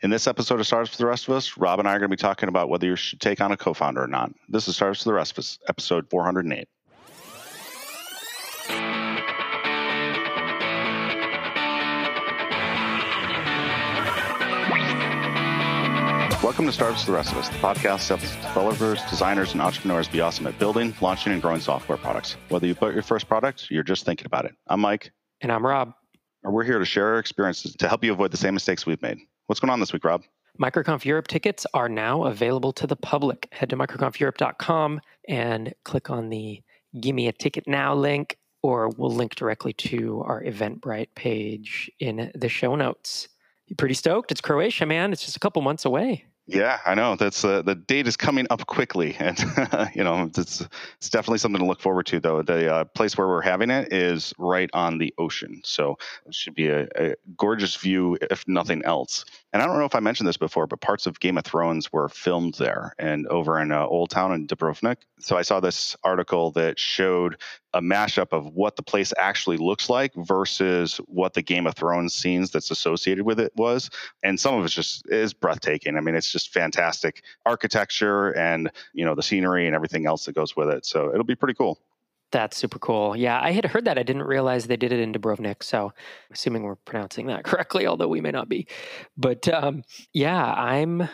In this episode of Startups for the Rest of Us, Rob and I are going to be talking about whether you should take on a co founder or not. This is Startups for the Rest of Us, episode 408. Welcome to Startups for the Rest of Us, the podcast that helps developers, designers, and entrepreneurs be awesome at building, launching, and growing software products. Whether you built your first product, you're just thinking about it. I'm Mike. And I'm Rob. And we're here to share our experiences to help you avoid the same mistakes we've made. What's going on this week, Rob? MicroConf Europe tickets are now available to the public. Head to microconfeurope.com and click on the Give Me a Ticket Now link, or we'll link directly to our Eventbrite page in the show notes. You pretty stoked? It's Croatia, man. It's just a couple months away. Yeah, I know. That's uh, the date is coming up quickly, and you know it's it's definitely something to look forward to. Though the uh, place where we're having it is right on the ocean, so it should be a, a, gorgeous view, if nothing else. And I don't know if I mentioned this before, but parts of Game of Thrones were filmed there and over in uh, Old Town in Dubrovnik. So I saw this article that showed a mashup of what the place actually looks like versus what the Game of Thrones scenes that's associated with it was. And some of it's just is breathtaking. I mean, it's just fantastic architecture and you know the scenery and everything else that goes with it. So it'll be pretty cool. That's super cool. Yeah, I had heard that. I didn't realize they did it in Dubrovnik. So assuming we're pronouncing that correctly, although we may not be. But um, yeah, I'm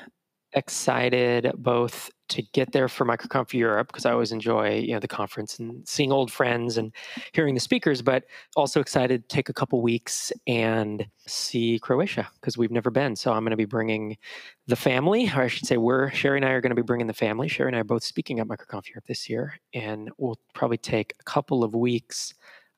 excited both to get there for MicroConf Europe because I always enjoy you know the conference and seeing old friends and hearing the speakers, but also excited to take a couple weeks and see Croatia because we've never been. So I'm going to be bringing the family, or I should say, we're Sherry and I are going to be bringing the family. Sherry and I are both speaking at MicroConf Europe this year, and we'll probably take a couple of weeks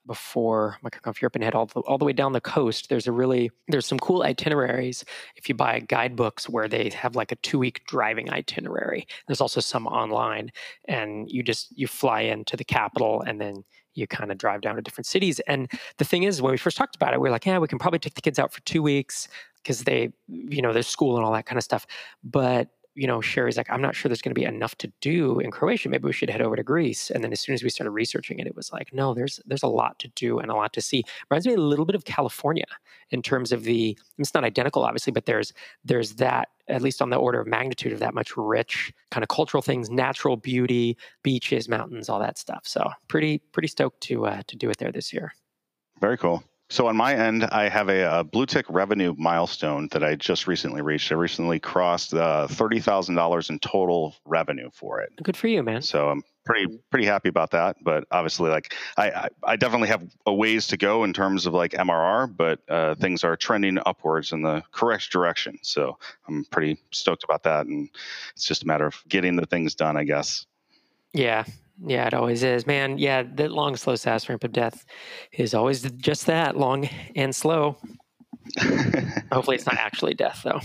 before MicroConf Europe and head all the, all the way down the coast. There's a really there's some cool itineraries if you buy guidebooks where they have like a two week driving itinerary. There's also some online, and you just you fly into the capital and then you kind of drive down to different cities. And the thing is, when we first talked about it, we are like, yeah, we can probably take the kids out for two weeks because they, you know, there's school and all that kind of stuff. But you know, Sherry's like, I'm not sure there's going to be enough to do in Croatia. Maybe we should head over to Greece. And then as soon as we started researching it, it was like, no, there's there's a lot to do and a lot to see. Reminds me a little bit of California in terms of the. It's not identical, obviously, but there's there's that at least on the order of magnitude of that much rich kind of cultural things, natural beauty, beaches, mountains, all that stuff. So pretty pretty stoked to uh, to do it there this year. Very cool. So on my end, I have a, a Bluetick revenue milestone that I just recently reached. I recently crossed uh, thirty thousand dollars in total revenue for it. Good for you, man. So I'm pretty pretty happy about that. But obviously, like I I, I definitely have a ways to go in terms of like MRR, but uh, things are trending upwards in the correct direction. So I'm pretty stoked about that, and it's just a matter of getting the things done, I guess. Yeah, yeah, it always is, man. Yeah, the long, slow SaaS ramp of death is always just that long and slow. hopefully, it's not actually death, though.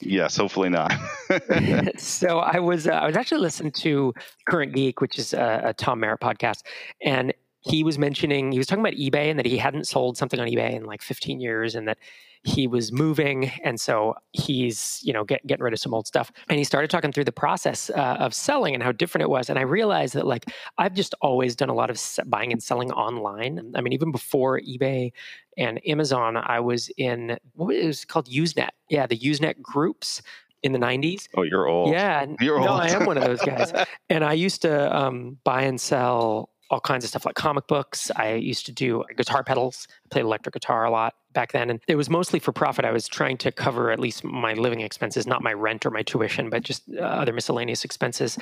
Yes, hopefully not. so I was uh, I was actually listening to Current Geek, which is a, a Tom Merritt podcast, and he was mentioning he was talking about eBay and that he hadn't sold something on eBay in like 15 years, and that he was moving and so he's you know get, getting rid of some old stuff and he started talking through the process uh, of selling and how different it was and i realized that like i've just always done a lot of buying and selling online i mean even before ebay and amazon i was in what was called usenet yeah the usenet groups in the 90s. Oh, you're old. Yeah. You're no, old. I am one of those guys. and I used to um, buy and sell all kinds of stuff like comic books. I used to do guitar pedals, I played electric guitar a lot back then. And it was mostly for profit. I was trying to cover at least my living expenses, not my rent or my tuition, but just uh, other miscellaneous expenses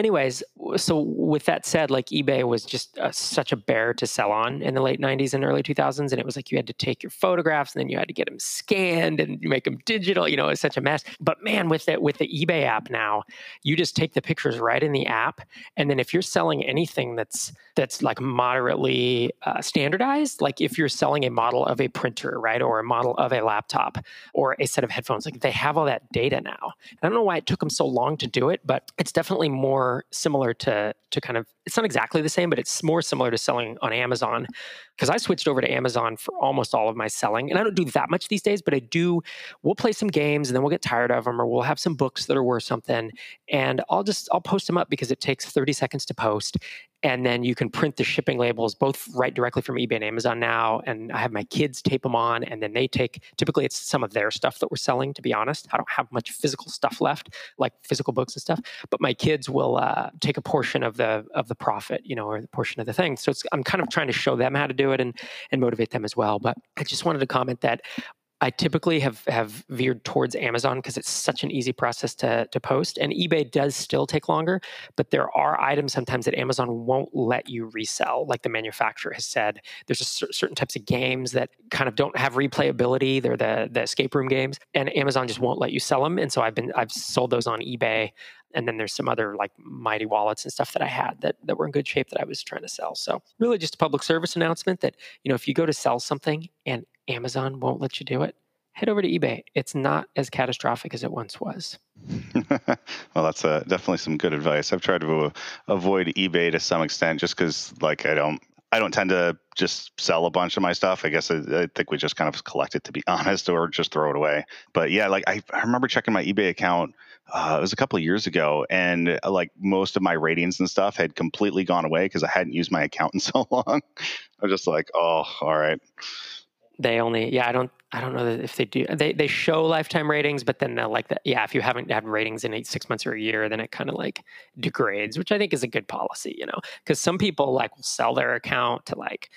anyways, so with that said, like eBay was just uh, such a bear to sell on in the late 90s and early 2000s. And it was like you had to take your photographs and then you had to get them scanned and make them digital. You know, it's such a mess. But man, with it, with the eBay app now, you just take the pictures right in the app. And then if you're selling anything that's that's like moderately uh, standardized, like if you're selling a model of a printer, right, or a model of a laptop or a set of headphones, like they have all that data now. And I don't know why it took them so long to do it, but it's definitely more similar to to kind of it's not exactly the same, but it's more similar to selling on Amazon because I switched over to Amazon for almost all of my selling. And I don't do that much these days, but I do. We'll play some games and then we'll get tired of them, or we'll have some books that are worth something. And I'll just, I'll post them up because it takes 30 seconds to post and then you can print the shipping labels both right directly from ebay and amazon now and i have my kids tape them on and then they take typically it's some of their stuff that we're selling to be honest i don't have much physical stuff left like physical books and stuff but my kids will uh, take a portion of the of the profit you know or the portion of the thing so i'm kind of trying to show them how to do it and and motivate them as well but i just wanted to comment that I typically have have veered towards Amazon because it's such an easy process to to post, and eBay does still take longer. But there are items sometimes that Amazon won't let you resell, like the manufacturer has said. There's cer- certain types of games that kind of don't have replayability. They're the the escape room games, and Amazon just won't let you sell them. And so I've been I've sold those on eBay and then there's some other like mighty wallets and stuff that I had that that were in good shape that I was trying to sell. So really just a public service announcement that you know if you go to sell something and Amazon won't let you do it, head over to eBay. It's not as catastrophic as it once was. well, that's uh, definitely some good advice. I've tried to avoid eBay to some extent just because like I don't I don't tend to just sell a bunch of my stuff. I guess I, I, think we just kind of collect it to be honest, or just throw it away. But yeah, like I, I remember checking my eBay account uh, it was a couple of years ago, and uh, like most of my ratings and stuff had completely gone away because I hadn't used my account in so long. I was just like, oh, all right. They only, yeah, I don't, I don't know if they do. They they show lifetime ratings, but then they're like that. Yeah, if you haven't had ratings in eight, six months or a year, then it kind of like degrades, which I think is a good policy, you know, because some people like will sell their account to like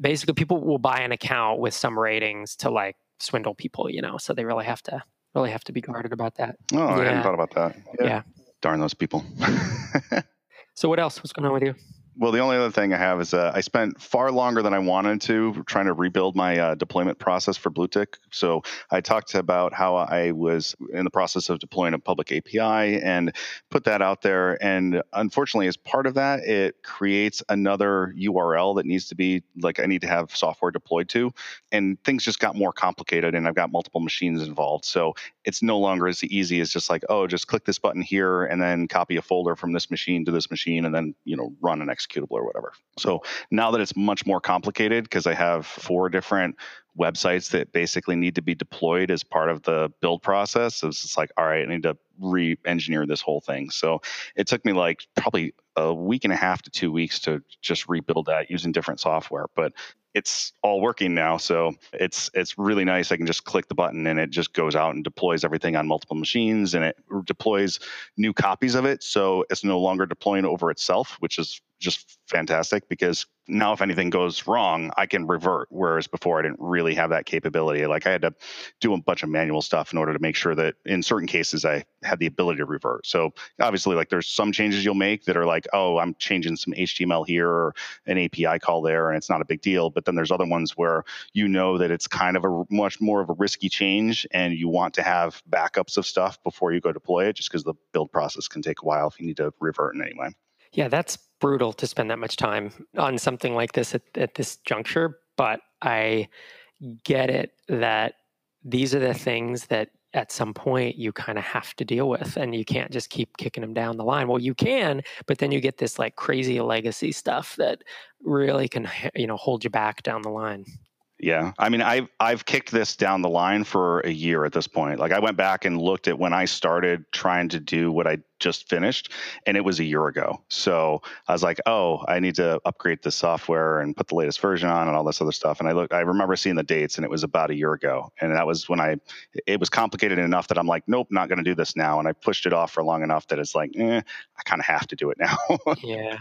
basically people will buy an account with some ratings to like swindle people, you know, so they really have to really have to be guarded about that. Oh, yeah. I hadn't thought about that. Yeah. yeah. Darn those people. so what else? What's going on with you? Well, the only other thing I have is uh, I spent far longer than I wanted to trying to rebuild my uh, deployment process for BlueTick. So I talked about how I was in the process of deploying a public API and put that out there. And unfortunately, as part of that, it creates another URL that needs to be like I need to have software deployed to. And things just got more complicated, and I've got multiple machines involved. So it's no longer as easy as just like, oh, just click this button here and then copy a folder from this machine to this machine and then, you know, run an executable executable or whatever. So now that it's much more complicated because I have four different websites that basically need to be deployed as part of the build process, it's just like, all right, I need to re-engineer this whole thing. So it took me like probably a week and a half to two weeks to just rebuild that using different software. But it's all working now so it's it's really nice i can just click the button and it just goes out and deploys everything on multiple machines and it deploys new copies of it so it's no longer deploying over itself which is just fantastic because now if anything goes wrong i can revert whereas before i didn't really have that capability. Like i had to do a bunch of manual stuff in order to make sure that in certain cases i had the ability to revert. So obviously like there's some changes you'll make that are like oh i'm changing some html here or an api call there and it's not a big deal. But then there's other ones where you know that it's kind of a much more of a risky change and you want to have backups of stuff before you go deploy it just because the build process can take a while if you need to revert in any way. Yeah that's brutal to spend that much time on something like this at, at this juncture, but I get it that these are the things that at some point you kind of have to deal with and you can't just keep kicking them down the line. Well you can but then you get this like crazy legacy stuff that really can you know hold you back down the line yeah, I mean, I've I've kicked this down the line for a year at this point. Like, I went back and looked at when I started trying to do what I just finished, and it was a year ago. So I was like, oh, I need to upgrade the software and put the latest version on and all this other stuff. And I look, I remember seeing the dates, and it was about a year ago, and that was when I it was complicated enough that I'm like, nope, not going to do this now. And I pushed it off for long enough that it's like, eh, I kind of have to do it now. yeah.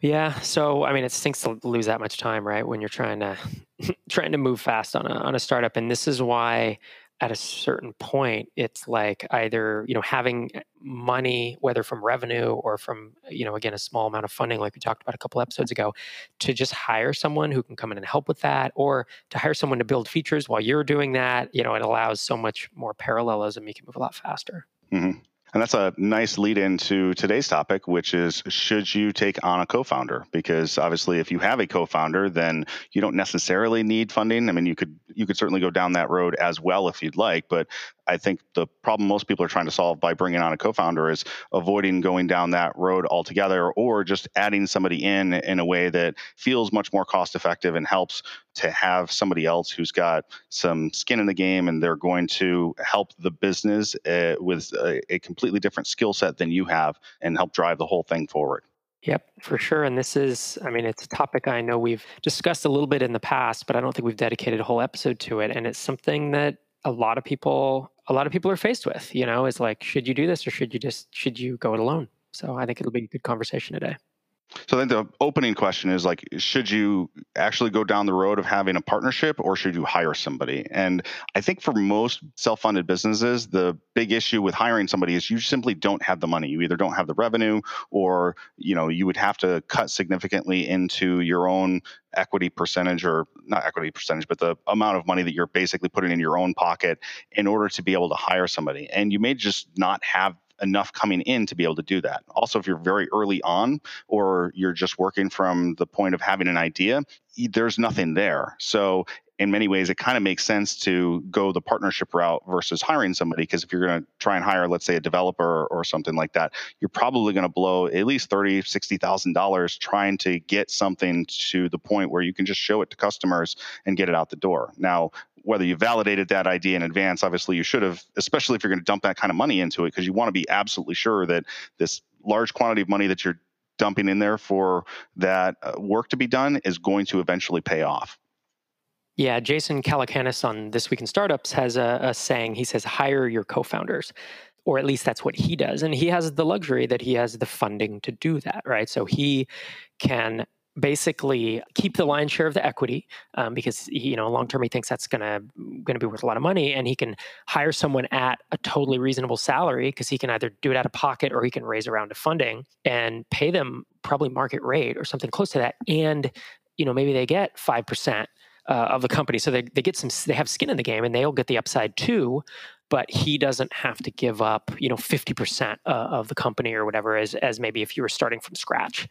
Yeah, so I mean, it stinks to lose that much time, right? When you're trying to trying to move fast on a on a startup, and this is why at a certain point it's like either you know having money whether from revenue or from you know again a small amount of funding like we talked about a couple episodes ago to just hire someone who can come in and help with that or to hire someone to build features while you're doing that you know it allows so much more parallelism you can move a lot faster mm-hmm. And that's a nice lead into today's topic, which is should you take on a co founder? Because obviously, if you have a co founder, then you don't necessarily need funding. I mean, you could you could certainly go down that road as well if you'd like, but I think the problem most people are trying to solve by bringing on a co-founder is avoiding going down that road altogether, or just adding somebody in in a way that feels much more cost effective and helps to have somebody else who's got some skin in the game and they're going to help the business uh, with a, a completely different skill set than you have and help drive the whole thing forward. Yep, for sure. And this is, I mean, it's a topic I know we've discussed a little bit in the past, but I don't think we've dedicated a whole episode to it. And it's something that a lot of people, a lot of people are faced with. You know, is like, should you do this or should you just should you go it alone? So I think it'll be a good conversation today. So then the opening question is like, should you actually go down the road of having a partnership or should you hire somebody? And I think for most self-funded businesses, the big issue with hiring somebody is you simply don't have the money. You either don't have the revenue or, you know, you would have to cut significantly into your own equity percentage or not equity percentage, but the amount of money that you're basically putting in your own pocket in order to be able to hire somebody. And you may just not have enough coming in to be able to do that. Also, if you're very early on or you're just working from the point of having an idea, there's nothing there. So in many ways, it kind of makes sense to go the partnership route versus hiring somebody. Because if you're going to try and hire, let's say, a developer or something like that, you're probably going to blow at least thirty, sixty thousand dollars trying to get something to the point where you can just show it to customers and get it out the door. Now, whether you validated that idea in advance, obviously you should have, especially if you're going to dump that kind of money into it, because you want to be absolutely sure that this large quantity of money that you're dumping in there for that uh, work to be done is going to eventually pay off. Yeah, Jason Calacanis on This Week in Startups has a, a saying. He says, hire your co founders or at least that's what he does. And he has the luxury that he has the funding to do that, right? So he can basically keep the lion's share of the equity um, because he, you know long term he thinks that's gonna gonna be worth a lot of money and he can hire someone at a totally reasonable salary because he can either do it out of pocket or he can raise a round of funding and pay them probably market rate or something close to that and you know maybe they get 5% uh, of the company. So they, they get some they have skin in the game and they'll get the upside too but he doesn't have to give up, you know, 50% uh, of the company or whatever as, as maybe if you were starting from scratch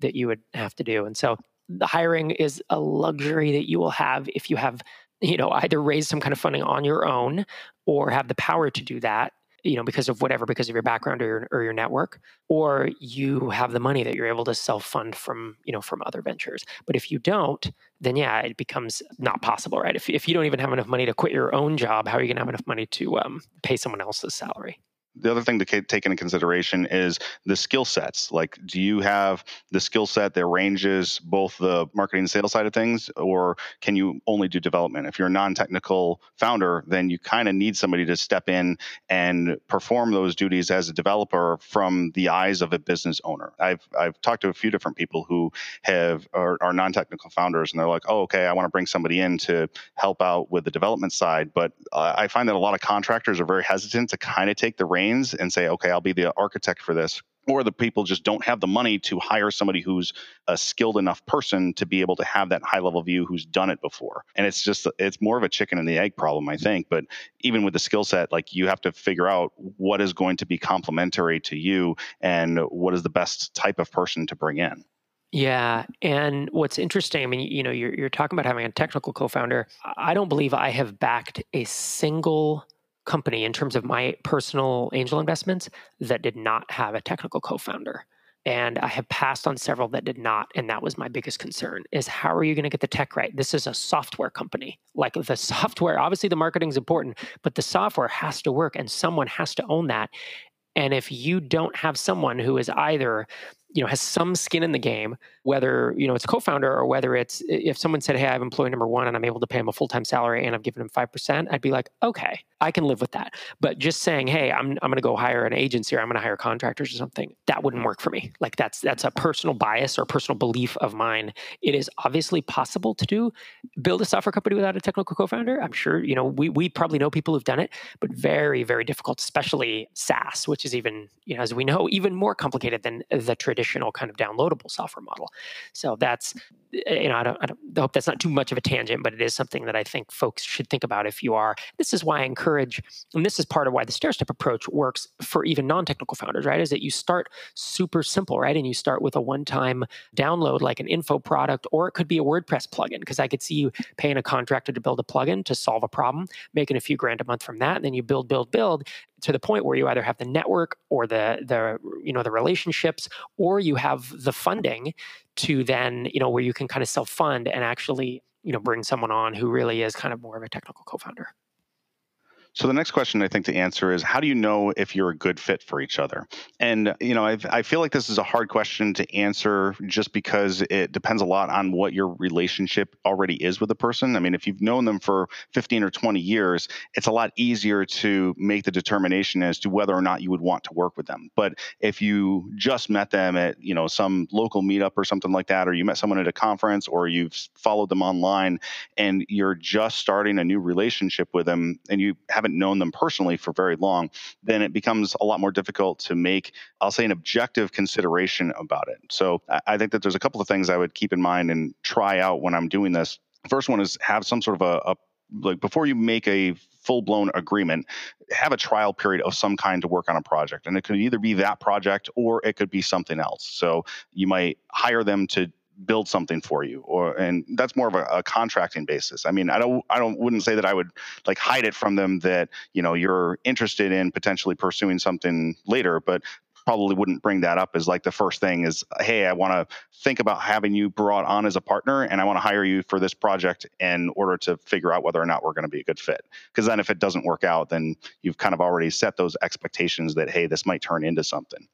that you would have to do. And so the hiring is a luxury that you will have if you have, you know, either raised some kind of funding on your own or have the power to do that you know because of whatever because of your background or your, or your network or you have the money that you're able to self fund from you know from other ventures. But if you don't then yeah it becomes not possible right? If, if you don't even have enough money to quit your own job how are you going to have enough money to um, pay someone else's salary the other thing to take into consideration is the skill sets. Like, do you have the skill set that ranges both the marketing and sales side of things, or can you only do development? If you're a non technical founder, then you kind of need somebody to step in and perform those duties as a developer from the eyes of a business owner. I've, I've talked to a few different people who have are, are non technical founders, and they're like, oh, okay, I want to bring somebody in to help out with the development side. But uh, I find that a lot of contractors are very hesitant to kind of take the reins reins and say, okay, I'll be the architect for this. Or the people just don't have the money to hire somebody who's a skilled enough person to be able to have that high level view who's done it before. And it's just, it's more of a chicken and the egg problem, I think. But even with the skill set, like you have to figure out what is going to be complementary to you and what is the best type of person to bring in. Yeah, and what's interesting, I mean, you know, you're you're talking about having a technical co-founder. I don't believe I have backed a single company in terms of my personal angel investments that did not have a technical co-founder. And i have passed on several that did not and that was my biggest concern is how are you going to get the tech right? This is a software company. Like the software obviously the marketing is important but the software has to work and someone has to own that. And if you don't have someone who is either you know has some skin in the game whether you know it's a co-founder or whether it's if someone said hey i have employee number one and i'm able to pay him a full-time salary and i've given him 5% i'd be like okay i can live with that. But just saying hey i'm, I'm going to go hire an agency or i'm going to hire contractors or something that wouldn't work for me. Like that's that's a personal bias or personal belief of mine. It is obviously possible to do build a software company without a technical co-founder. I'm sure you know we, we probably know people who've done it but very very difficult especially saas which is even you know as we know even more complicated than the traditional traditional kind of downloadable software model. So that's mm-hmm. you know I don't, I don't I hope that's not too much of a tangent, but it is something that I think folks should think about if you are. This is why I encourage, and this is part of why the stair step approach works for even non-technical founders, right? Is that you start super simple, right, and you start with a one-time download like an info product, or it could be a WordPress plugin because I could see you paying a contractor to build a plugin to solve a problem, making a few grand a month from that, and then you build, build, build to the point where you either have the network or the the you know the relationships or you have the funding to then you know where you can kind of self fund and actually you know bring someone on who really is kind of more of a technical co-founder so the next question I think to answer is how do you know if you're a good fit for each other? And you know, I've, i feel like this is a hard question to answer just because it depends a lot on what your relationship already is with the person. I mean, if you've known them for 15 or 20 years, it's a lot easier to make the determination as to whether or not you would want to work with them. But if you just met them at, you know, some local meetup or something like that or you met someone at a conference or you've followed them online and you're just starting a new relationship with them and you have haven't known them personally for very long, then it becomes a lot more difficult to make, I'll say, an objective consideration about it. So I think that there's a couple of things I would keep in mind and try out when I'm doing this. First one is have some sort of a, a like before you make a full blown agreement, have a trial period of some kind to work on a project. And it could either be that project or it could be something else. So you might hire them to build something for you or and that's more of a, a, contracting basis. I mean i don't i don't wouldn't say that i would like hide it from them that you know you're interested in potentially pursuing something later but probably wouldn't bring that up as like the first thing is hey i want to think about having you brought on as a partner and i want to hire you for this project in order to figure out whether or not we're going to be a good fit. Because then if it doesn't work out then you've kind of already set those expectations that hey this might turn into something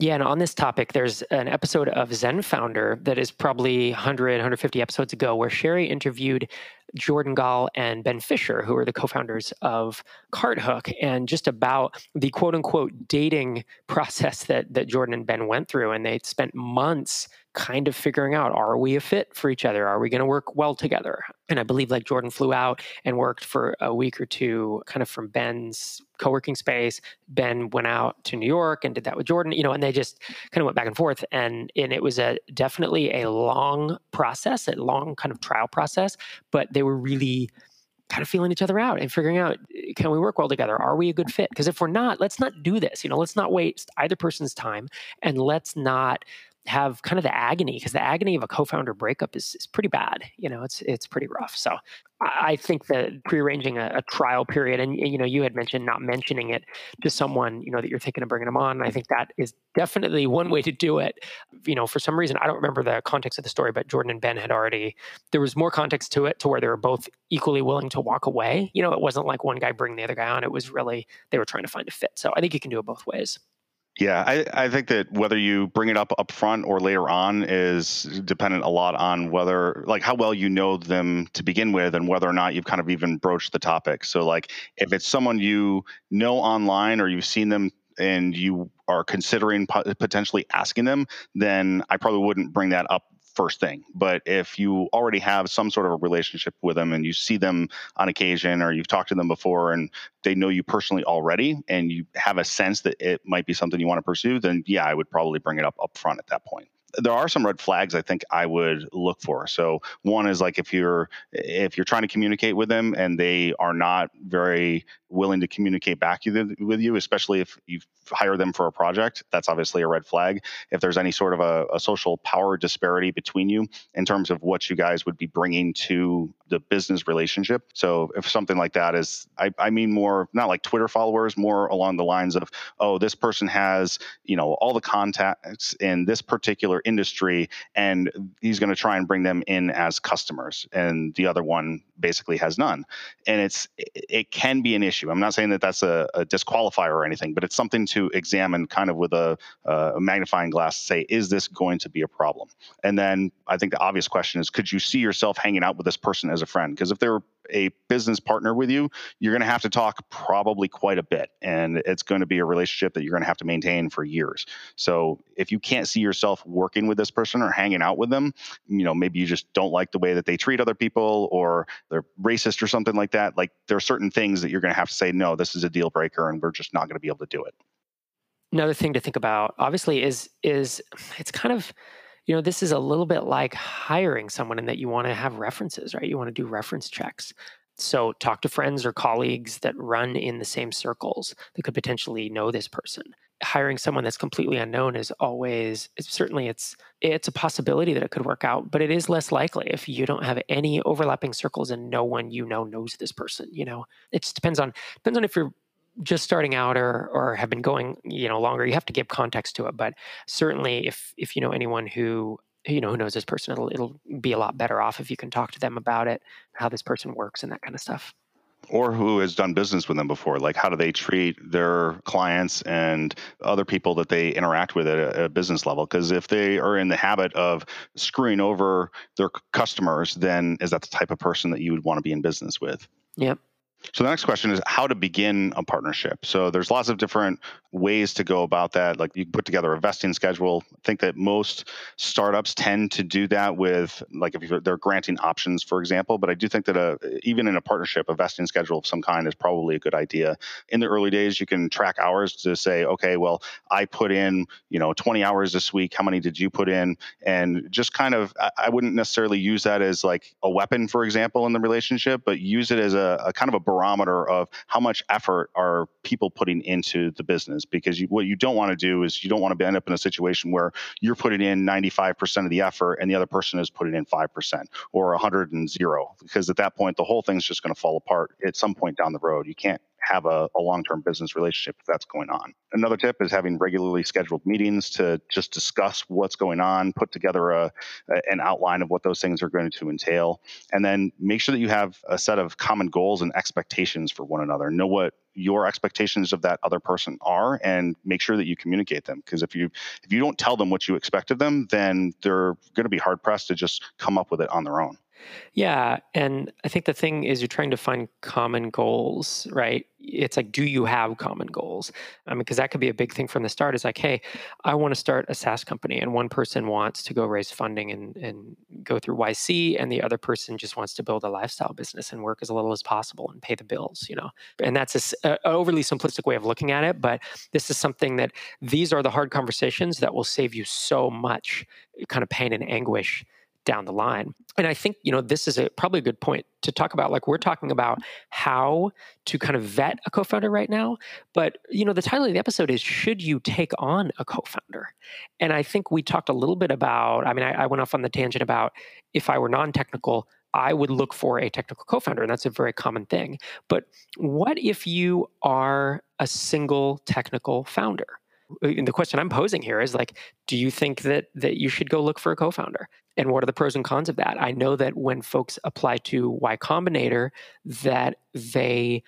yeah, and on this topic, there's an episode of Zen Founder that is probably 100, 150 episodes ago where Sherry interviewed Jordan Gall and Ben Fisher, who are the co founders of CartHook, and just about the quote unquote dating process that, that Jordan and Ben went through. And they spent months kind of figuring out are we a fit for each other? Are we going to work well together? And I believe like Jordan flew out and worked for a week or two kind of from Ben's co working space. Ben went out to New York and did that with Jordan, you know, and they just kind of went back and forth. And, and it was a definitely a long process, a long kind of trial process, but they were really kind of feeling each other out and figuring out can we work well together are we a good fit because if we're not let's not do this you know let's not waste either person's time and let's not have kind of the agony because the agony of a co-founder breakup is, is pretty bad. You know, it's it's pretty rough. So I think that prearranging a, a trial period, and you know, you had mentioned not mentioning it to someone, you know, that you're thinking of bringing them on. I think that is definitely one way to do it. You know, for some reason, I don't remember the context of the story, but Jordan and Ben had already there was more context to it to where they were both equally willing to walk away. You know, it wasn't like one guy bring the other guy on. It was really they were trying to find a fit. So I think you can do it both ways. Yeah, I, I think that whether you bring it up up front or later on is dependent a lot on whether, like, how well you know them to begin with and whether or not you've kind of even broached the topic. So, like, if it's someone you know online or you've seen them and you are considering potentially asking them, then I probably wouldn't bring that up first thing. But if you already have some sort of a relationship with them and you see them on occasion or you've talked to them before and they know you personally already and you have a sense that it might be something you want to pursue, then yeah, I would probably bring it up up front at that point there are some red flags I think I would look for. So one is like if you're if you're trying to communicate with them and they are not very willing to communicate back with you, especially if you hire them for a project, that's obviously a red flag. If there's any sort of a, a social power disparity between you in terms of what you guys would be bringing to the business relationship. So if something like that is, I, I mean more not like Twitter followers, more along the lines of, oh, this person has you know all the contacts in this particular industry, and he's going to try and bring them in as customers, and the other one basically has none, and it's it can be an issue. I'm not saying that that's a, a disqualifier or anything, but it's something to examine kind of with a, a magnifying glass to say, is this going to be a problem? And then I think the obvious question is, could you see yourself hanging out with this person as a friend? Because if they're a business partner with you, you're going to have to talk probably quite a bit. And it's going to be a relationship that you're going to have to maintain for years. So if you can't see yourself working with this person or hanging out with them, you know, maybe you just don't like the way that they treat other people or they're racist or something like that. Like there are certain things that you're going to have to say, no, this is a deal breaker and we're just not going to be able to do it. another thing to think about obviously is is it's kind of you know this is a little bit like hiring someone in that you want to have references right? You want to do reference checks. So talk to friends or colleagues that run in the same circles that could potentially know this person. Hiring someone that's completely unknown is always it's, certainly it's it's a possibility that it could work out but it is less likely if you don't have any overlapping circles and no one you know knows this person you know? It just depends on depends on if you're just starting out or or have been going you know longer you have to give context to it. But certainly if if you know anyone who you know who knows this person it'll it'll be a lot better off if you can talk to them about it how this person works and that kind of stuff. Or who has done business with them before like how do they treat their clients and other people that they interact with at a, a business level? Because if they are in the habit of screwing over their customers then is that the type of person that you would want to be in business with? Yep so the next question is how to begin a partnership. So there's lots of different ways to go about that. Like you can put together a vesting schedule. I think that most startups tend to do that with like if they're granting options, for example. But I do think that a, even in a partnership, a vesting schedule of some kind is probably a good idea. In the early days, you can track hours to say, okay, well, I put in you know 20 hours this week. How many did you put in? And just kind of, I wouldn't necessarily use that as like a weapon, for example, in the relationship, but use it as a, a kind of a barometer of how much effort are people putting into the business because you, what you don't want to do is you don't want to end up in a situation where you're putting in 95% of the effort and the other person is putting in 5% or 100 and because at that point the whole thing's just going to fall apart at some point down the road you can't have a, a long term business relationship if that's going on. Another tip is having regularly scheduled meetings to just discuss what's going on, put together a, a, an outline of what those things are going to entail, and then make sure that you have a set of common goals and expectations for one another. Know what your expectations of that other person are and make sure that you communicate them because if you if you don't tell them what you expect of them then they're going to be hard pressed to just come up with it on their own yeah. And I think the thing is you're trying to find common goals, right? It's like, do you have common goals? I mean, because that could be a big thing from the start is like, hey, I want to start a SaaS company. And one person wants to go raise funding and, and go through YC, and the other person just wants to build a lifestyle business and work as little as possible and pay the bills, you know? And that's an overly simplistic way of looking at it. But this is something that these are the hard conversations that will save you so much eh, kind of pain and anguish down the line. And I think, you know, this is a probably a good point to talk about. Like we're talking about how to kind of vet a co-founder right now, but you know, the title of the episode is should you take on a co-founder? And I think we talked a little bit about, I mean, I, I went off on the tangent about if I were non-technical, I would look for a technical co founder, and that's a very common thing. But what if you are a single technical founder? The question I'm posing here is like, do you think that that you should go look for a co-founder? And what are the pros and cons of that? I know that when folks apply to Y Combinator, that they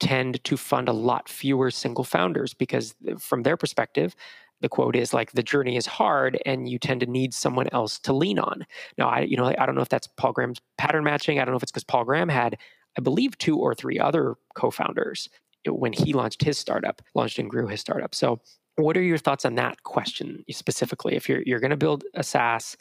tend to fund a lot fewer single founders because uh, from their perspective, the quote is like the journey is hard and you tend to need someone else to lean on. Now, I you know I don't know if that's Paul Graham's pattern matching. I don't know if it's because Paul Graham had, I believe, two or three other co-founders when he launched his startup, launched and grew his startup. So what are your thoughts on that question specifically? If you're you're going to build a SaaS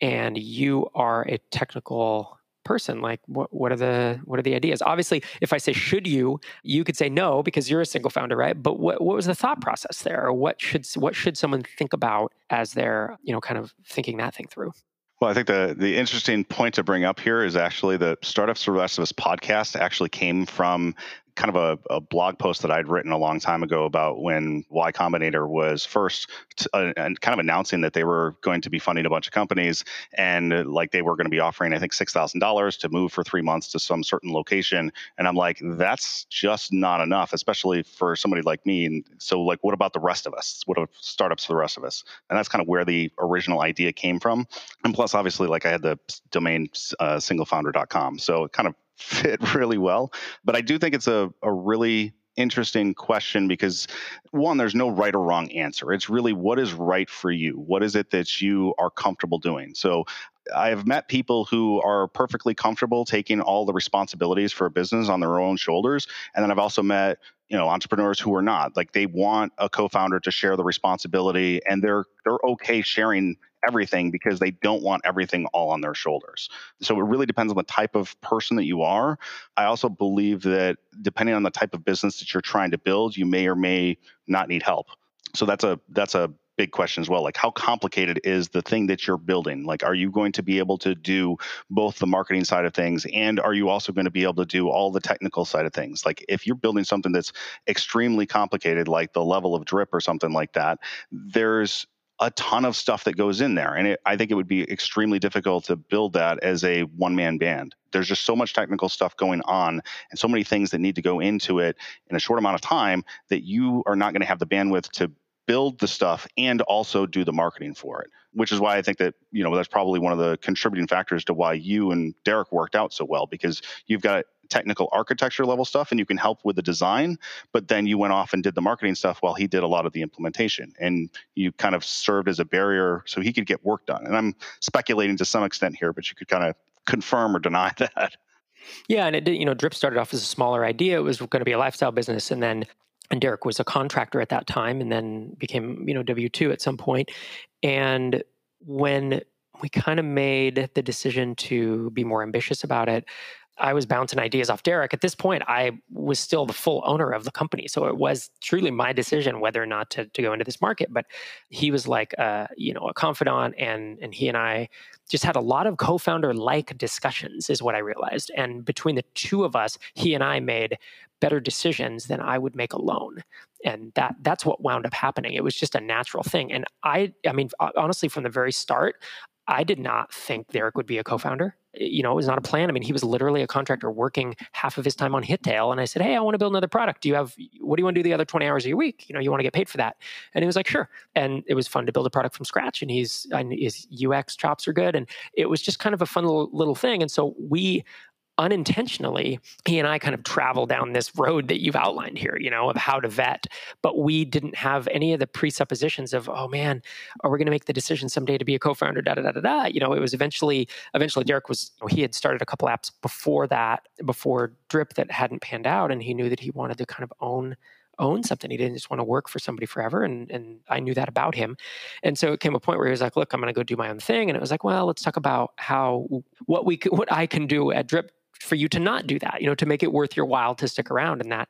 and you are a technical person, like what what are the what are the ideas? Obviously, if I say should you, you could say no because you're a single founder, right? But what what was the thought process there, or what should what should someone think about as they're you know kind of thinking that thing through? Well, I think the the interesting point to bring up here is actually the Startups for the Rest of Us podcast actually came from kind of a, a, blog post that I'd written a long time ago about when Y Combinator was first t- uh, and kind of announcing that they were going to be funding a bunch of companies and uh, like they were going to be offering I think six thousand dollars to move for three months to some certain location. And I'm like that's just not enough especially for somebody like me. And so like what about the rest of us? What are startups for the rest of us? And that's kind of where the original idea came from. And plus obviously like I had the domain uh, singlefounder.com so it kind of fit really well. But I do think it's a, a really interesting question because one there's no right or wrong answer it's really what is right for you what is it that you are comfortable doing so I have met people who are perfectly comfortable taking all the responsibilities for a business on their own shoulders. And then I've also met, you know, entrepreneurs who are not. Like they want a co-founder to share the responsibility and they're they're okay sharing everything because they don't want everything all on their shoulders. So it really depends on the type of person that you are. I also believe that depending on the type of business that you're trying to build, you may or may not need help. so that's a that's a big question as well. Like, how complicated is the thing that you're building? Like, are you going to be able to do both the marketing side of things and are you also going to be able to do all the technical side of things? Like, if you're building something that's extremely complicated, like the level of drip or something like that, there's a ton of stuff that goes in there. And it, I think it would be extremely difficult to build that as a one man band. There's just so much technical stuff going on and so many things that need to go into it in a short amount of time that you are not going to have the bandwidth to build the stuff and also do the marketing for it which is why i think that you know that's probably one of the contributing factors to why you and derek worked out so well because you've got technical architecture level stuff and you can help with the design but then you went off and did the marketing stuff while he did a lot of the implementation and you kind of served as a barrier so he could get work done and i'm speculating to some extent here but you could kind of confirm or deny that yeah, and it did, you know, Drip started off as a smaller idea. It was going to be a lifestyle business, and then and Derek was a contractor at that time and then became, you know, W2 at some point. And when we kind of made the decision to be more ambitious about it, I was bouncing ideas off Derek. At this point, I was still the full owner of the company. So it was truly my decision whether or not to, to go into this market. But he was like, uh, you know, a confidant and, and he and I just had a lot of co-founder like discussions is what I realized. And between the two of us, he and I made better decisions than I would make alone. And that that's what wound up happening. It was just a natural thing. And I I mean honestly from the very start, I did not think Derek would be a co-founder. You know, it was not a plan. I mean, he was literally a contractor working half of his time on Hittail. And I said, Hey, I want to build another product. Do you have, what do you want to do the other 20 hours of your week? You know, you want to get paid for that. And he was like, sure. And it was fun to build a product from scratch. And he's, and his UX chops are good. And it was just kind of a fun little, little thing. And so we unintentionally, he and I kind of travel down this road that you've outlined here, you know, of how to vet. But we didn't have any of the presuppositions of, oh man, are we going to make the decision someday to be a co-founder? Da da da da da. You know, it was eventually, eventually, Derek was he had started a couple apps before that, before Drip that hadn't panned out, and he knew that he wanted to kind of own own something. He didn't just want to work for somebody forever. And, and I knew that about him. And so it came a point where he was like, look, I'm going to go do my own thing. And it was like, well, let's talk about how, what we, what I can do at Drip for you to not do that, you know, to make it worth your while to stick around. And that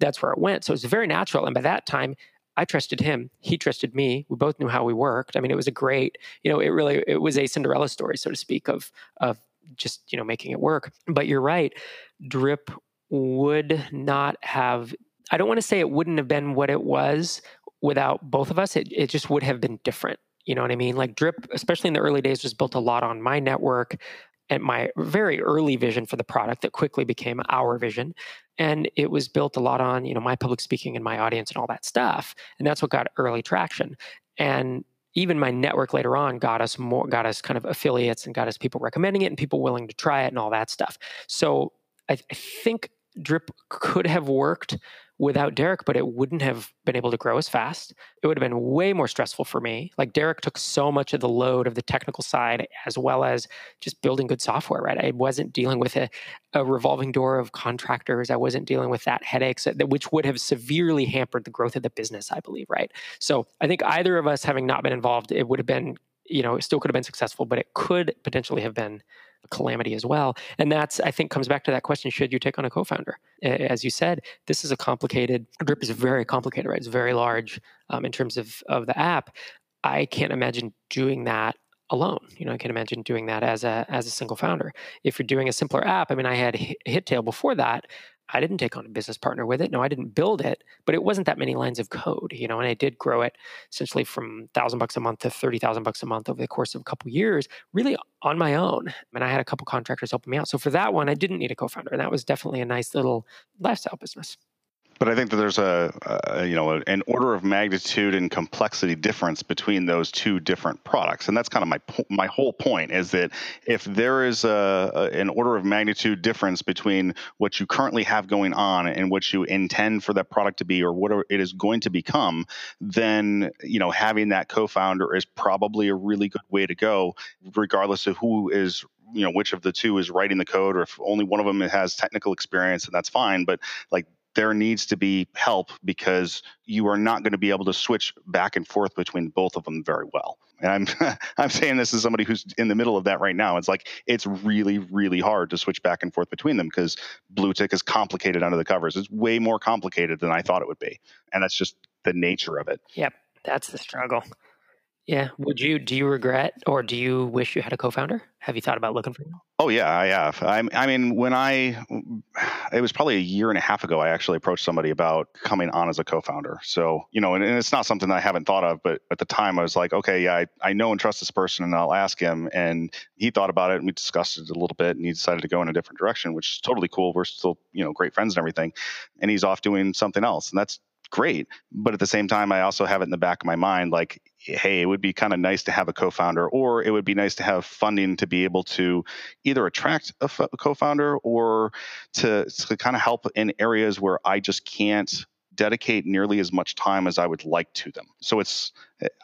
that's where it went. So it's very natural. And by that time, I trusted him. He trusted me. We both knew how we worked. I mean, it was a great, you know, it really it was a Cinderella story, so to speak, of of just, you know, making it work. But you're right. Drip would not have I don't want to say it wouldn't have been what it was without both of us. It it just would have been different. You know what I mean? Like Drip, especially in the early days, was built a lot on my network and my very early vision for the product that quickly became our vision and it was built a lot on you know my public speaking and my audience and all that stuff and that's what got early traction. And even my network later on got us more got us kind of affiliates and got us people recommending it and people willing to try it and all that stuff. So i, I think drip could have worked without Derek, but it wouldn't have been able to grow as fast. It would have been way more stressful for me. Like Derek took so much of the load of the technical side as well as just building good software, right? I wasn't dealing with a, a revolving door of contractors. I wasn't dealing with that headaches, which would have severely hampered the growth of the business, I believe, right? So I think either of us having not been involved, it would have been, you know, it still could have been successful, but it could potentially have been calamity as well. And that's, I think, comes back to that question should you take on a co founder? As you said, this is a complicated, Drip is very complicated, right? It's very large um, in terms of, of the app. I can't imagine doing that alone. You know, I can imagine doing that as a as a single founder. If you're doing a simpler app, I mean, I had Hittail before that. I didn't take on a business partner with it. No, I didn't build it, but it wasn't that many lines of code, you know, and I did grow it essentially from thousand bucks a month to 30,000 bucks a month over the course of a couple years, really on my own. And I had a couple contractors helping me out. So for that one, I didn't need a co-founder. And that was definitely a nice little lifestyle business. But I think that there's a, a, you know an order of magnitude and complexity difference between those two different products, and that's kind of my my whole point is that if there is a, a, an order of magnitude difference between what you currently have going on and what you intend for that product to be or what it is going to become, then you know having that co-founder is probably a really good way to go, regardless of who is you know which of the two is writing the code or if only one of them has technical experience and that's fine. But like there needs to be help because you are not going to be able to switch back and forth between both of them very well. And I'm I'm saying this as somebody who's in the middle of that right now. It's like it's really really hard to switch back and forth between them because Bluetick is complicated under the covers. It's way more complicated than I thought it would be, and that's just the nature of it. Yep, that's the struggle. Yeah. Would you do you regret or do you wish you had a co-founder? Have you thought about looking for one? Oh yeah, I have. I, I mean, when I it was probably a year and a half ago, I actually approached somebody about coming on as a co-founder. So you know, and, and it's not something that I haven't thought of, but at the time I was like, okay, yeah, I, I know and trust this person, and I'll ask him. And he thought about it, and we discussed it a little bit, and he decided to go in a different direction, which is totally cool. We're still you know great friends and everything, and he's off doing something else, and that's great. But at the same time, I also have it in the back of my mind like, hey, it would be kind of nice to have a co founder, or it would be nice to have funding to be able to either attract a co founder or to, to kind of help in areas where I just can't dedicate nearly as much time as I would like to them. So it's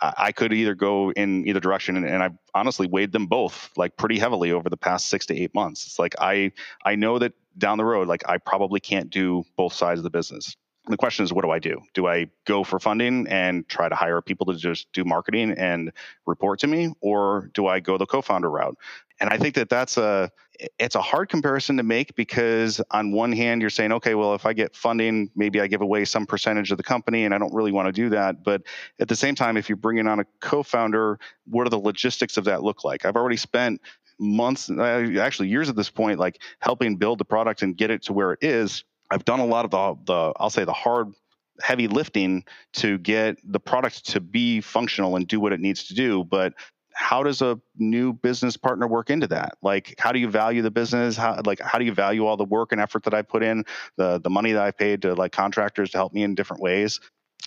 I could either go in either direction, and, and I've honestly weighed them both like pretty heavily over the past six to eight months. It's like I I know that down the road, like I probably can't do both sides of the business the question is what do i do? Do i go for funding and try to hire people to just do marketing and report to me or do i go the co-founder route? And i think that that's a it's a hard comparison to make because on one hand you're saying okay well if i get funding maybe i give away some percentage of the company and i don't really want to do that. But at the same time if you're bringing on a co-founder what are the logistics of that look like? I've already spent months uh, actually years at this point like helping build the product and get it to where it is I've done a lot of the, the I'll say the hard heavy lifting to get the product to be functional and do what it needs to do but how does a new business partner work into that? Like how do you value the business? How like how do you value all the work and effort that i put in the the money that i paid to like contractors to help me in different ways?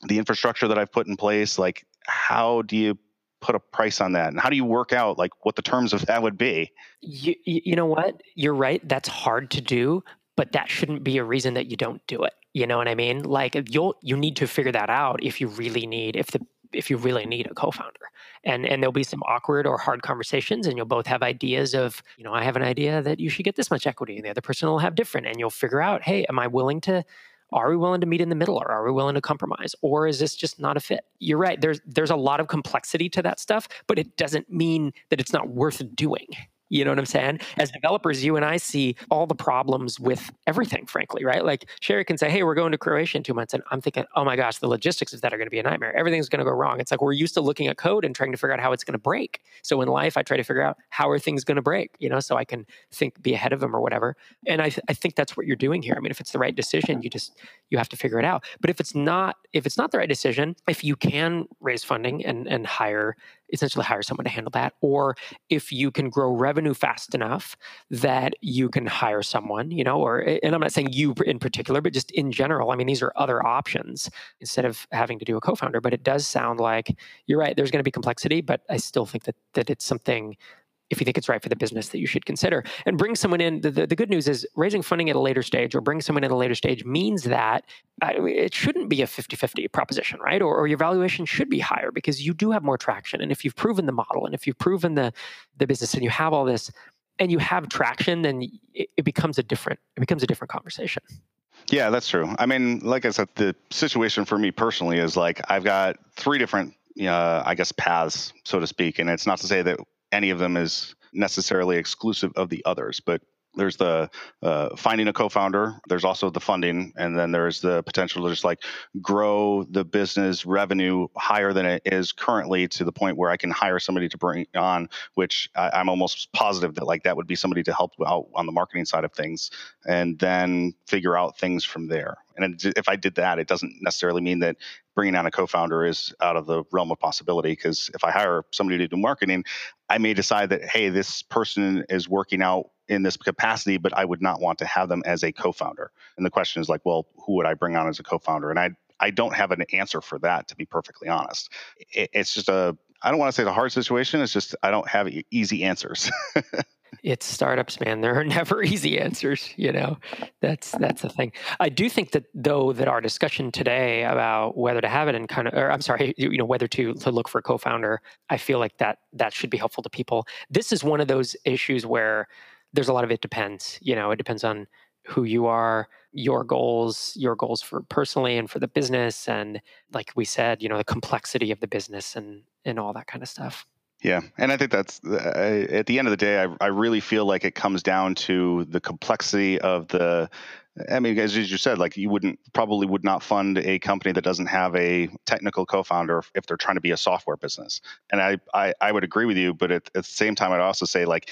The infrastructure that i've put in place like how do you put a price on that? And how do you work out like what the terms of that would be? You, you know what? You're right. That's hard to do but that shouldn't be a reason that you don't do it. You know what I mean? Like you'll you need to figure that out if you really need if the if you really need a co-founder. And and there'll be some awkward or hard conversations and you'll both have ideas of, you know, I have an idea that you should get this much equity and the other person will have different and you'll figure out, hey, am I willing to are we willing to meet in the middle or are we willing to compromise or is this just not a fit you're right there's there's a lot of complexity to that stuff but it doesn't mean that it's not worth doing you know what I'm saying? As developers, you and I see all the problems with everything, frankly, right? Like Sherry can say, Hey, we're going to Croatia in two months. And I'm thinking, Oh my gosh, the logistics of that are going to be a nightmare. Everything's going to go wrong. It's like we're used to looking at code and trying to figure out how it's going to break. So in life, I try to figure out how are things going to break, you know, so I can think, be ahead of them or whatever. And I, I think that's what you're doing here. I mean, if it's the right decision, you just, you have to figure it out. But if it's not, if it's not the right decision, if you can raise funding and, and hire essentially hire someone to handle that. Or if you can grow revenue fast enough that you can hire someone, you know, or, and I'm not saying you in particular, but just in general, I mean, these are other options instead of having to do a co founder. But it does sound like you're right, there's going to be complexity, but I still think that, that it's something if you think it's right for the business that you should consider. And bring someone in. The, the, the, good news is raising funding at a later stage or bring someone in at a later stage means that uh, it shouldn't be a 50 50 proposition, right? Or, or, your valuation should be higher because you do have more traction. And if you've proven the model and if you've proven the, the business and you have all this and you have traction, then it, it becomes a different it becomes a different conversation. Yeah, that's true. I mean, like I said, the situation for me personally is like I've got three different uh, I guess paths, so to speak. And it's not to say that any of them is necessarily exclusive of the others, but there's the uh, finding a co-founder there's also the funding and then there's the potential to just like grow the business revenue higher than it is currently to the point where i can hire somebody to bring on which I, am almost positive that like that would be somebody to help out on the marketing side of things and then figure out things from there. And if i did that it doesn't necessarily mean that bringing on a co-founder is out of the realm of possibility because if I hire somebody to do marketing, I may decide that hey, this person is working out in this capacity, but I would not want to have them as a co-founder. And the question is like, well, who would I bring on as a co-founder? And I I don't have an answer for that to be perfectly honest. It, it's just a I don't want to say it's a hard situation. It's just I don't have easy answers. it's startups man there are never easy answers you know that's that's the thing i do think that though that our discussion today about whether to have it and kind of or i'm sorry you know whether to to look for a co-founder i feel like that that should be helpful to people this is one of those issues where there's a lot of it depends you know it depends on who you are your goals your goals for personally and for the business and like we said you know the complexity of the business and and all that kind of stuff Yeah, and I think that's at the end of the day, I, I really feel like it comes down to the complexity of the. I mean, as you said, like you wouldn't probably would not fund a company that doesn't have a technical co-founder if they're trying to be a software business. And I I, I would agree with you, but at, at the same time, I'd also say like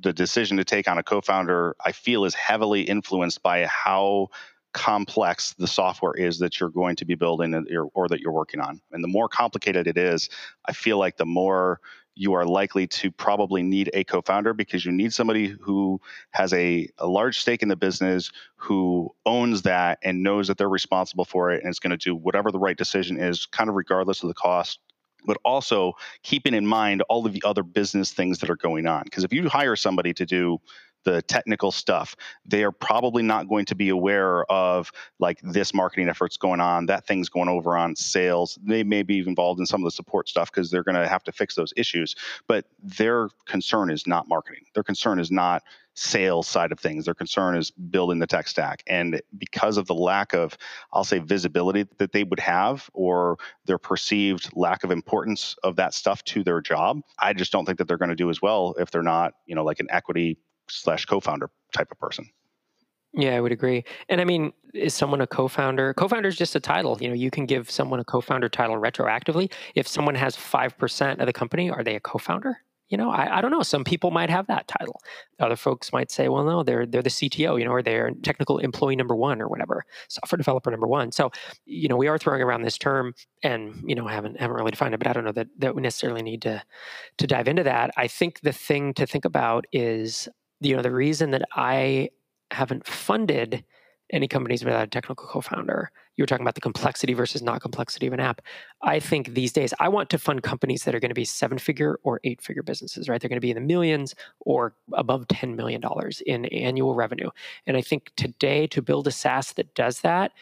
the decision to take on a co-founder, I feel, is heavily influenced by how complex the software is that you're going to be building or that you're working on. And the more complicated it is, I feel like the more you are likely to probably need a co-founder because you need somebody who has a, a large stake in the business who owns that and knows that they're responsible for it and is going to do whatever the right decision is kind of regardless of the cost but also keeping in mind all of the other business things that are going on. Because if you hire somebody to do the technical stuff. They are probably not going to be aware of like this marketing efforts going on that thing's going over on sales. They may be involved in some of the support stuff because they're going to have to fix those issues but their concern is not marketing. Their concern is not sales side of things. Their concern is building the tech stack. And because of the lack of i'll say visibility that they would have or their perceived lack of importance of that stuff to their job i just don't think that they're going to do as well if they're not you know like an equity slash co-founder type of person. Yeah, I would agree. And I mean, is someone a co-founder? Co-founder is just a title. You know, you can give someone a co-founder title retroactively. If someone has five percent of the company, are they a co-founder? You know, I, I don't know. Some people might have that title. Other folks might say, well, no, they're they're the CTO, you know, or they're technical employee number one or whatever, software developer number one. So, you know, we are throwing around this term, and you know, haven't haven't really defined it, but I don't know that that we necessarily need to to dive into that. I think the thing to think about is you know the reason that I haven't funded any companies without a technical co-founder. You were talking about the complexity versus not complexity of an app. I think these days I want to fund companies that are going to be seven-figure or eight-figure businesses, right? They're going to be in the millions or above $10 million in annual revenue. And I think today to build a SaaS that does that,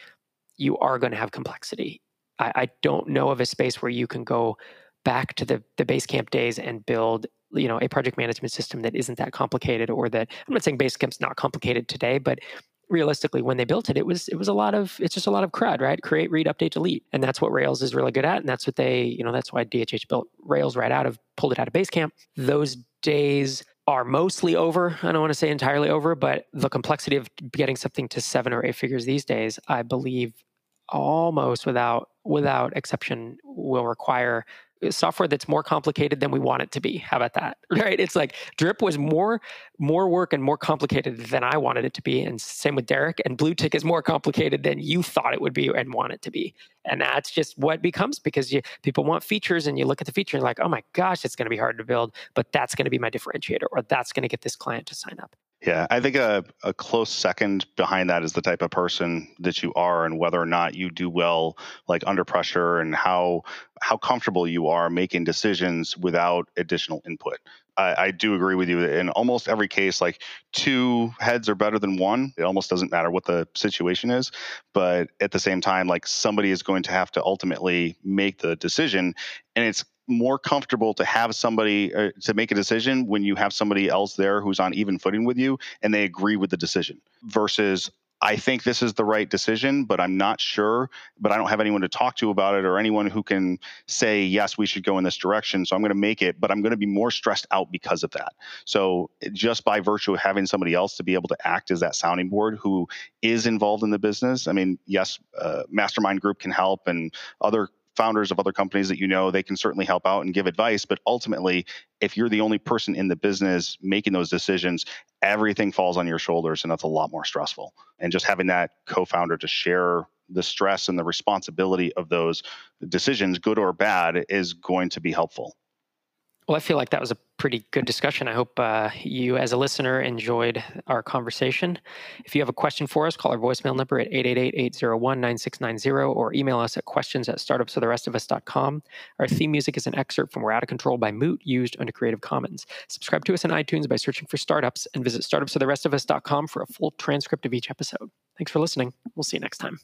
you are going to have complexity. I, I don't know of a space where you can go back to the, the Basecamp days and build you know a project management system that isn't that complicated or that i'm not saying basecamp's not complicated today but realistically when they built it it was it was a lot of it's just a lot of crud right? Create read update delete. And that's what rails is really good at and that's what they you know that's why dhh built rails right out of pulled it out of basecamp. Those days are mostly over. I don't want to say entirely over but the complexity of getting something to seven or eight figures these days i believe almost without without exception will require software that's more complicated than we want it to be. How about that? Right? It's like Drip was more more work and more complicated than I wanted it to be, and same with Derrick. And Bluetick is more complicated than you thought it would be and want it to be. And that's just what becomes because you, people want features, and you look at the feature and like, oh my gosh, it's going to be hard to build, but that's going to be my differentiator, or that's going to get this client to sign up. Yeah, I think a, a close second behind that is the type of person that you are and whether or not you do well like under pressure and how how comfortable you are making decisions without additional input. I, I, do agree with you in almost every case, like two heads are better than one. It almost doesn't matter what the situation is. But at the same time, like somebody is going to have to ultimately make the decision. And it's more comfortable to have somebody uh, to make a decision when you have somebody else there who's on even footing with you and they agree with the decision versus I think this is the right decision, but I'm not sure. But I don't have anyone to talk to about it or anyone who can say, yes, we should go in this direction. So I'm going to make it, but I'm going to be more stressed out because of that. So just by virtue of having somebody else to be able to act as that sounding board who is involved in the business, I mean, yes, uh, Mastermind Group can help and other founders of other companies that you know, they can certainly help out and give advice. But ultimately, if you're the only person in the business making those decisions, everything falls on your shoulders, and that's a lot more stressful. And just having that co founder to share the stress and the responsibility of those decisions, good or bad, is going to be helpful. Well, I feel like that was a pretty good discussion. I hope uh, you, as a listener, enjoyed our conversation. If you have a question for us, call our voicemail number at 888-801-9690 or email us at questions at startupsfortherestofus.com. Our theme music is an excerpt from We're Out of Control by Moot, used under Creative Commons. Subscribe to us on iTunes by searching for Startups and visit startupsfortherestofus.com for a full transcript of each episode. Thanks for listening. We'll see you next time.